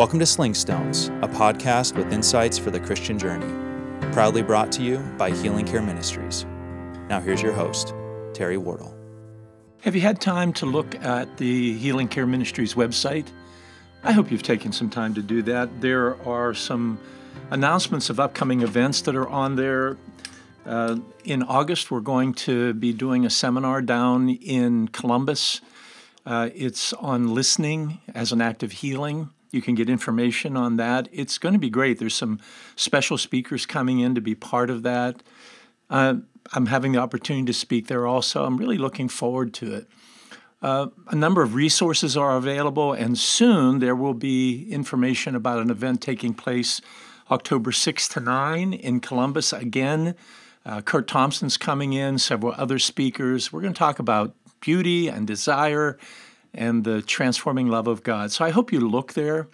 Welcome to Slingstones, a podcast with insights for the Christian journey, proudly brought to you by Healing Care Ministries. Now, here's your host, Terry Wardle. Have you had time to look at the Healing Care Ministries website? I hope you've taken some time to do that. There are some announcements of upcoming events that are on there. Uh, in August, we're going to be doing a seminar down in Columbus. Uh, it's on listening as an act of healing. You can get information on that. It's going to be great. There's some special speakers coming in to be part of that. Uh, I'm having the opportunity to speak there also. I'm really looking forward to it. Uh, a number of resources are available, and soon there will be information about an event taking place October 6 to 9 in Columbus again. Uh, Curt Thompson's coming in, several other speakers. We're going to talk about beauty and desire and the transforming love of God. So I hope you look there,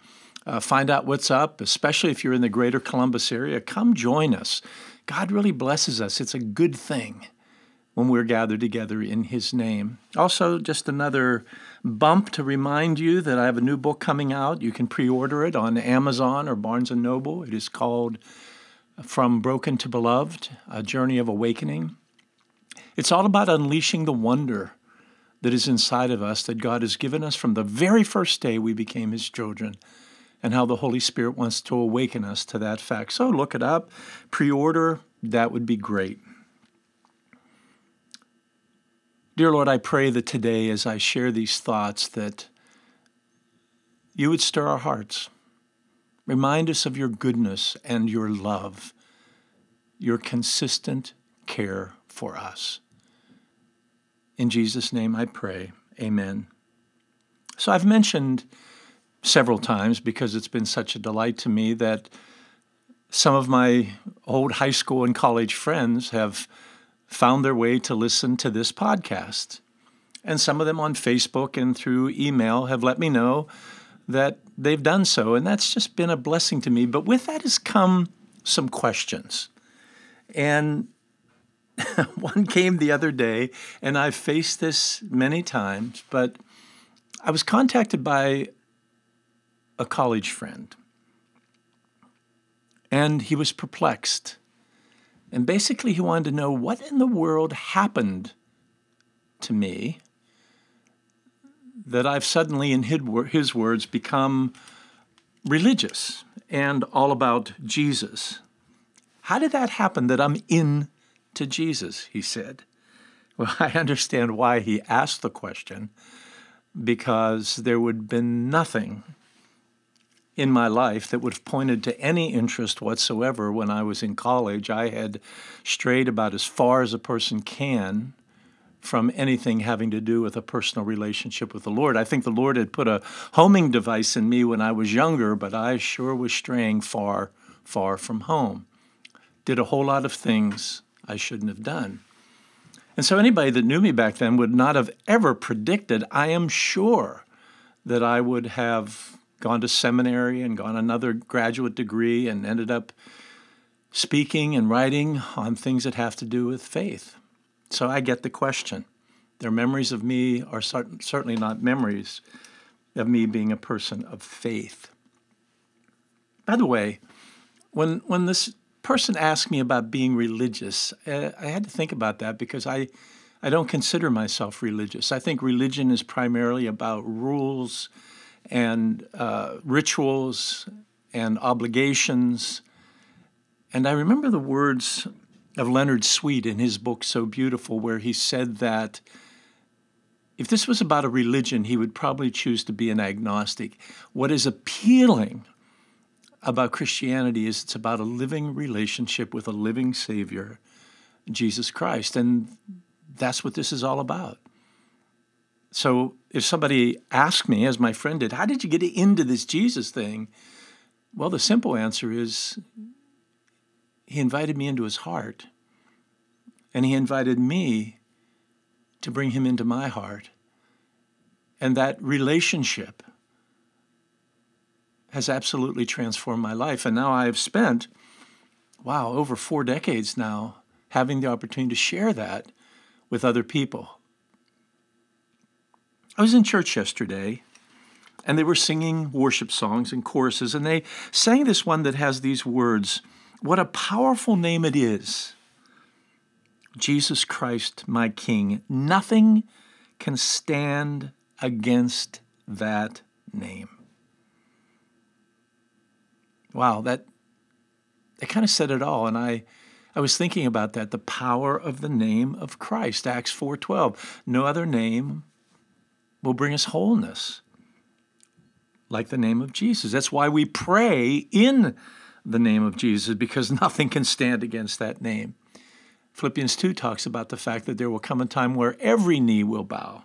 uh, find out what's up, especially if you're in the greater Columbus area. Come join us. God really blesses us. It's a good thing when we're gathered together in His name. Also, just another bump to remind you that I have a new book coming out. You can pre order it on Amazon or Barnes and Noble. It is called From Broken to Beloved A Journey of Awakening. It's all about unleashing the wonder that is inside of us that God has given us from the very first day we became His children, and how the Holy Spirit wants to awaken us to that fact. So look it up, pre order, that would be great. Dear Lord, I pray that today, as I share these thoughts, that you would stir our hearts. Remind us of your goodness and your love, your consistent care for us. In Jesus' name I pray. Amen. So I've mentioned several times, because it's been such a delight to me, that some of my old high school and college friends have found their way to listen to this podcast. And some of them on Facebook and through email have let me know that they've done so. And that's just been a blessing to me. But with that has come some questions. And one came the other day, and I've faced this many times, but I was contacted by a college friend, and he was perplexed. And basically, he wanted to know what in the world happened to me that I've suddenly, in his words, become religious and all about Jesus. How did that happen that I'm in to Jesus, he said. Well, I understand why he asked the question because there would have been nothing in my life that would have pointed to any interest whatsoever when I was in college. I had strayed about as far as a person can from anything having to do with a personal relationship with the Lord. I think the Lord had put a homing device in me when I was younger, but I sure was straying far, far from home. Did a whole lot of things I shouldn't have done. And so anybody that knew me back then would not have ever predicted, I am sure, that I would have gone to seminary and gone another graduate degree and ended up speaking and writing on things that have to do with faith. So I get the question. Their memories of me are certainly not memories of me being a person of faith. By the way, when, when this person asked me about being religious, uh, I had to think about that because I, I don't consider myself religious. I think religion is primarily about rules and uh, rituals and obligations. And I remember the words of Leonard Sweet in his book So Beautiful, where he said that if this was about a religion, he would probably choose to be an agnostic. What is appealing about Christianity is it's about a living relationship with a living Savior, Jesus Christ. And that's what this is all about. So if somebody asked me, as my friend did, how did you get into this Jesus thing? Well, the simple answer is he invited me into his heart, and he invited me to bring him into my heart. And that relationship has absolutely transformed my life. And now I've spent, wow, over four decades now having the opportunity to share that with other people. I was in church yesterday, and they were singing worship songs and choruses, and they sang this one that has these words What a powerful name it is! Jesus Christ, my King. Nothing can stand against that name. Wow, that that kind of said it all. And I I was thinking about that, the power of the name of Christ, Acts 4:12. No other name will bring us wholeness like the name of Jesus. That's why we pray in the name of Jesus because nothing can stand against that name. Philippians 2 talks about the fact that there will come a time where every knee will bow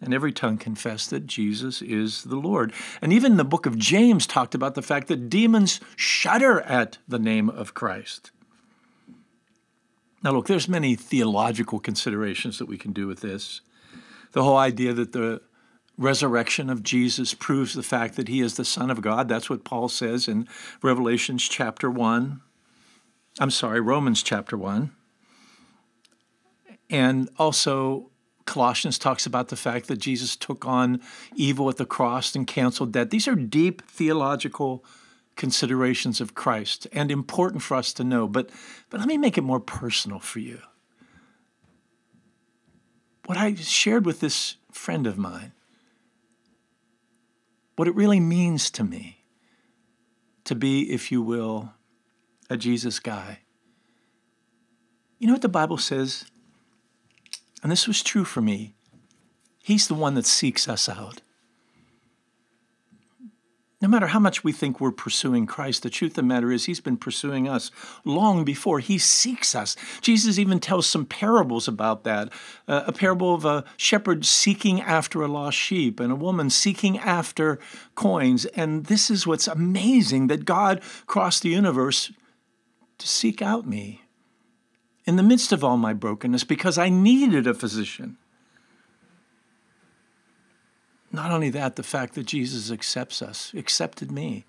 and every tongue confess that Jesus is the Lord. And even the book of James talked about the fact that demons shudder at the name of Christ. Now, look, there's many theological considerations that we can do with this. The whole idea that the resurrection of Jesus proves the fact that he is the Son of God. That's what Paul says in Revelations chapter 1. I'm sorry, Romans chapter 1. And also, Colossians talks about the fact that Jesus took on evil at the cross and canceled death. These are deep theological considerations of Christ and important for us to know. But, but let me make it more personal for you. What I shared with this friend of mine, what it really means to me to be, if you will, a Jesus guy. You know what the Bible says and this was true for me, He's the one that seeks us out. No matter how much we think we're pursuing Christ, the truth of the matter is He's been pursuing us long before He seeks us. Jesus even tells some parables about that uh, a parable of a shepherd seeking after a lost sheep and a woman seeking after coins. And this is what's amazing that God crossed the universe to seek out me in the midst of all my brokenness because I needed a physician. Not only that, the fact that Jesus accepts us, accepted me.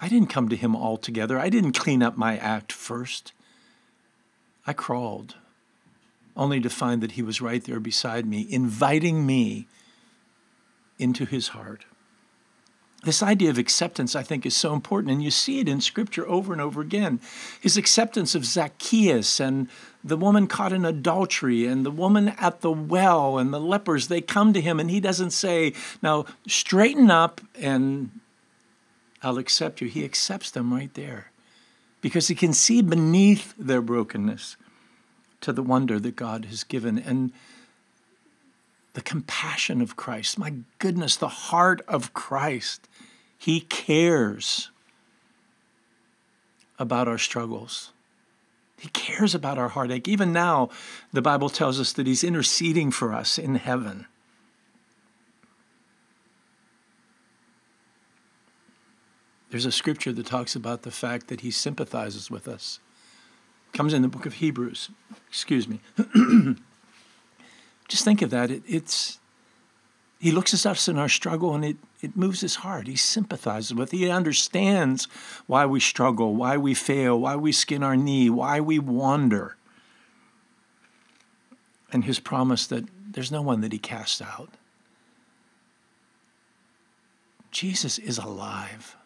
I didn't come to him altogether. I didn't clean up my act first. I crawled, only to find that he was right there beside me, inviting me into his heart this idea of acceptance, I think, is so important. And you see it in Scripture over and over again. His acceptance of Zacchaeus and the woman caught in adultery and the woman at the well and the lepers, they come to him and he doesn't say, Now straighten up and I'll accept you. He accepts them right there because he can see beneath their brokenness to the wonder that God has given. And the compassion of Christ. My goodness, the heart of Christ. He cares about our struggles. He cares about our heartache. Even now, the Bible tells us that He's interceding for us in heaven. There's a scripture that talks about the fact that He sympathizes with us. It comes in the book of Hebrews. Excuse me. Just think of that. It, it's he looks at us in our struggle and it, it moves his heart. He sympathizes with. He understands why we struggle, why we fail, why we skin our knee, why we wander. And his promise that there's no one that he casts out. Jesus is alive.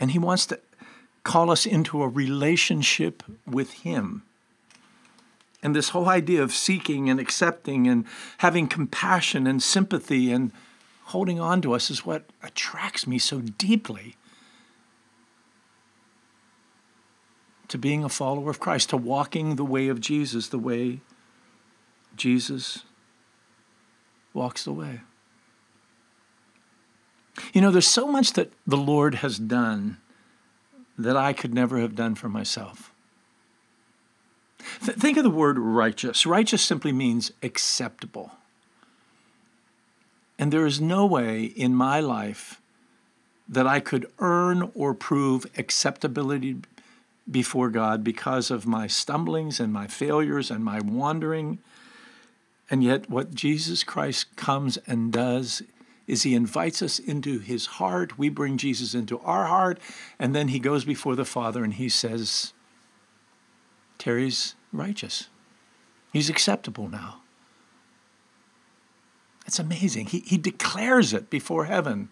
And he wants to call us into a relationship with him. And this whole idea of seeking and accepting and having compassion and sympathy and holding on to us is what attracts me so deeply to being a follower of Christ, to walking the way of Jesus, the way Jesus walks the way. You know, there's so much that the Lord has done that I could never have done for myself. Th- think of the word righteous. Righteous simply means acceptable. And there is no way in my life that I could earn or prove acceptability before God because of my stumblings and my failures and my wandering. And yet, what Jesus Christ comes and does is he invites us into his heart. We bring Jesus into our heart. And then he goes before the Father and he says, Terry's righteous. He's acceptable now. That's amazing. He, he declares it before heaven.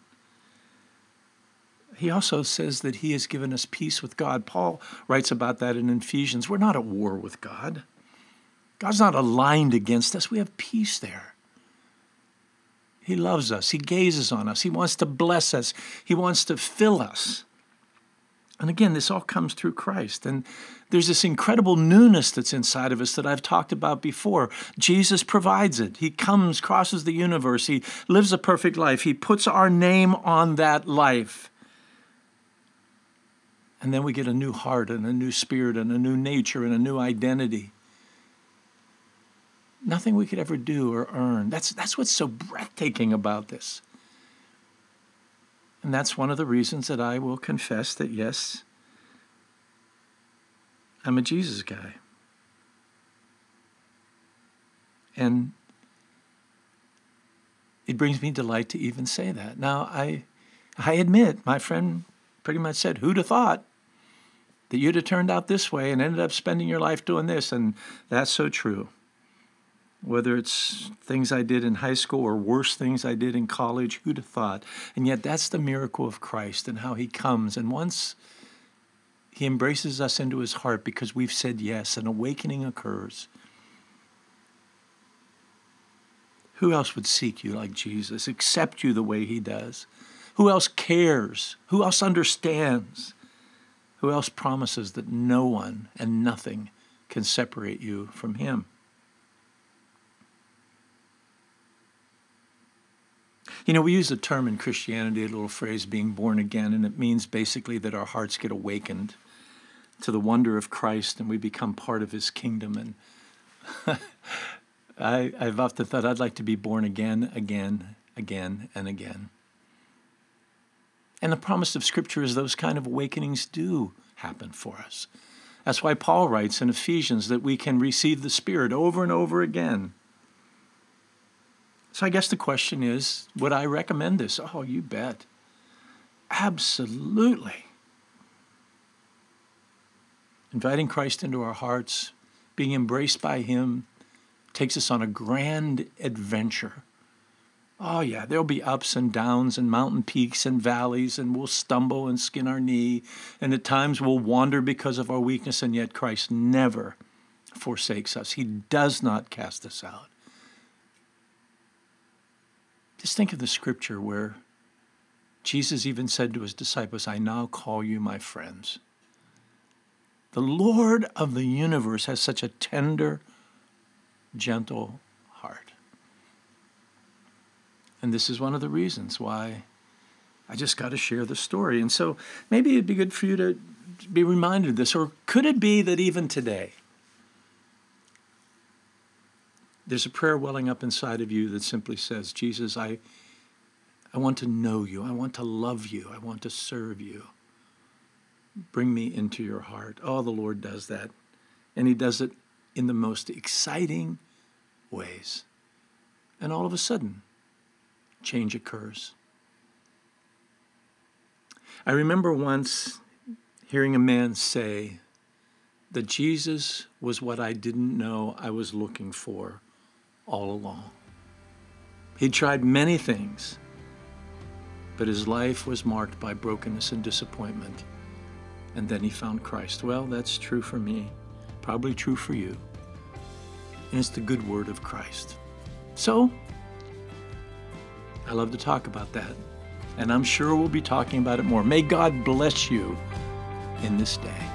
He also says that he has given us peace with God. Paul writes about that in Ephesians. We're not at war with God. God's not aligned against us. We have peace there. He loves us. He gazes on us. He wants to bless us. He wants to fill us. And again, this all comes through Christ. And there's this incredible newness that's inside of us that I've talked about before. Jesus provides it. He comes, crosses the universe. He lives a perfect life. He puts our name on that life. And then we get a new heart and a new spirit and a new nature and a new identity. Nothing we could ever do or earn. That's, that's what's so breathtaking about this. And that's one of the reasons that I will confess that, yes, I'm a Jesus guy. And it brings me delight to even say that. Now, I, I admit, my friend pretty much said, Who'd have thought that you'd have turned out this way and ended up spending your life doing this? And that's so true whether it's things I did in high school or worse things I did in college, who'd have thought? And yet, that's the miracle of Christ and how he comes. And once he embraces us into his heart because we've said yes, an awakening occurs. Who else would seek you like Jesus, accept you the way he does? Who else cares? Who else understands? Who else promises that no one and nothing can separate you from him? You know, we use a term in Christianity, a little phrase, being born again, and it means basically that our hearts get awakened to the wonder of Christ and we become part of his kingdom. And I, I've often thought I'd like to be born again, again, again, and again. And the promise of Scripture is those kind of awakenings do happen for us. That's why Paul writes in Ephesians that we can receive the Spirit over and over again. So I guess the question is would I recommend this? Oh, you bet. Absolutely. Inviting Christ into our hearts, being embraced by Him, takes us on a grand adventure. Oh, yeah, there'll be ups and downs and mountain peaks and valleys, and we'll stumble and skin our knee, and at times we'll wander because of our weakness, and yet Christ never forsakes us. He does not cast us out. Just think of the scripture where Jesus even said to his disciples, I now call you my friends. The Lord of the universe has such a tender, gentle heart. And this is one of the reasons why I just got to share the story. And so maybe it'd be good for you to be reminded of this. Or could it be that even today, there's a prayer welling up inside of you that simply says, Jesus, I, I want to know you. I want to love you. I want to serve you. Bring me into your heart. Oh, the Lord does that. And He does it in the most exciting ways. And all of a sudden, change occurs. I remember once hearing a man say that Jesus was what I didn't know I was looking for all along. He tried many things, but his life was marked by brokenness and disappointment. And then he found Christ. Well, that's true for me, probably true for you. And it's the good word of Christ. So, I love to talk about that. And I'm sure we'll be talking about it more. May God bless you in this day.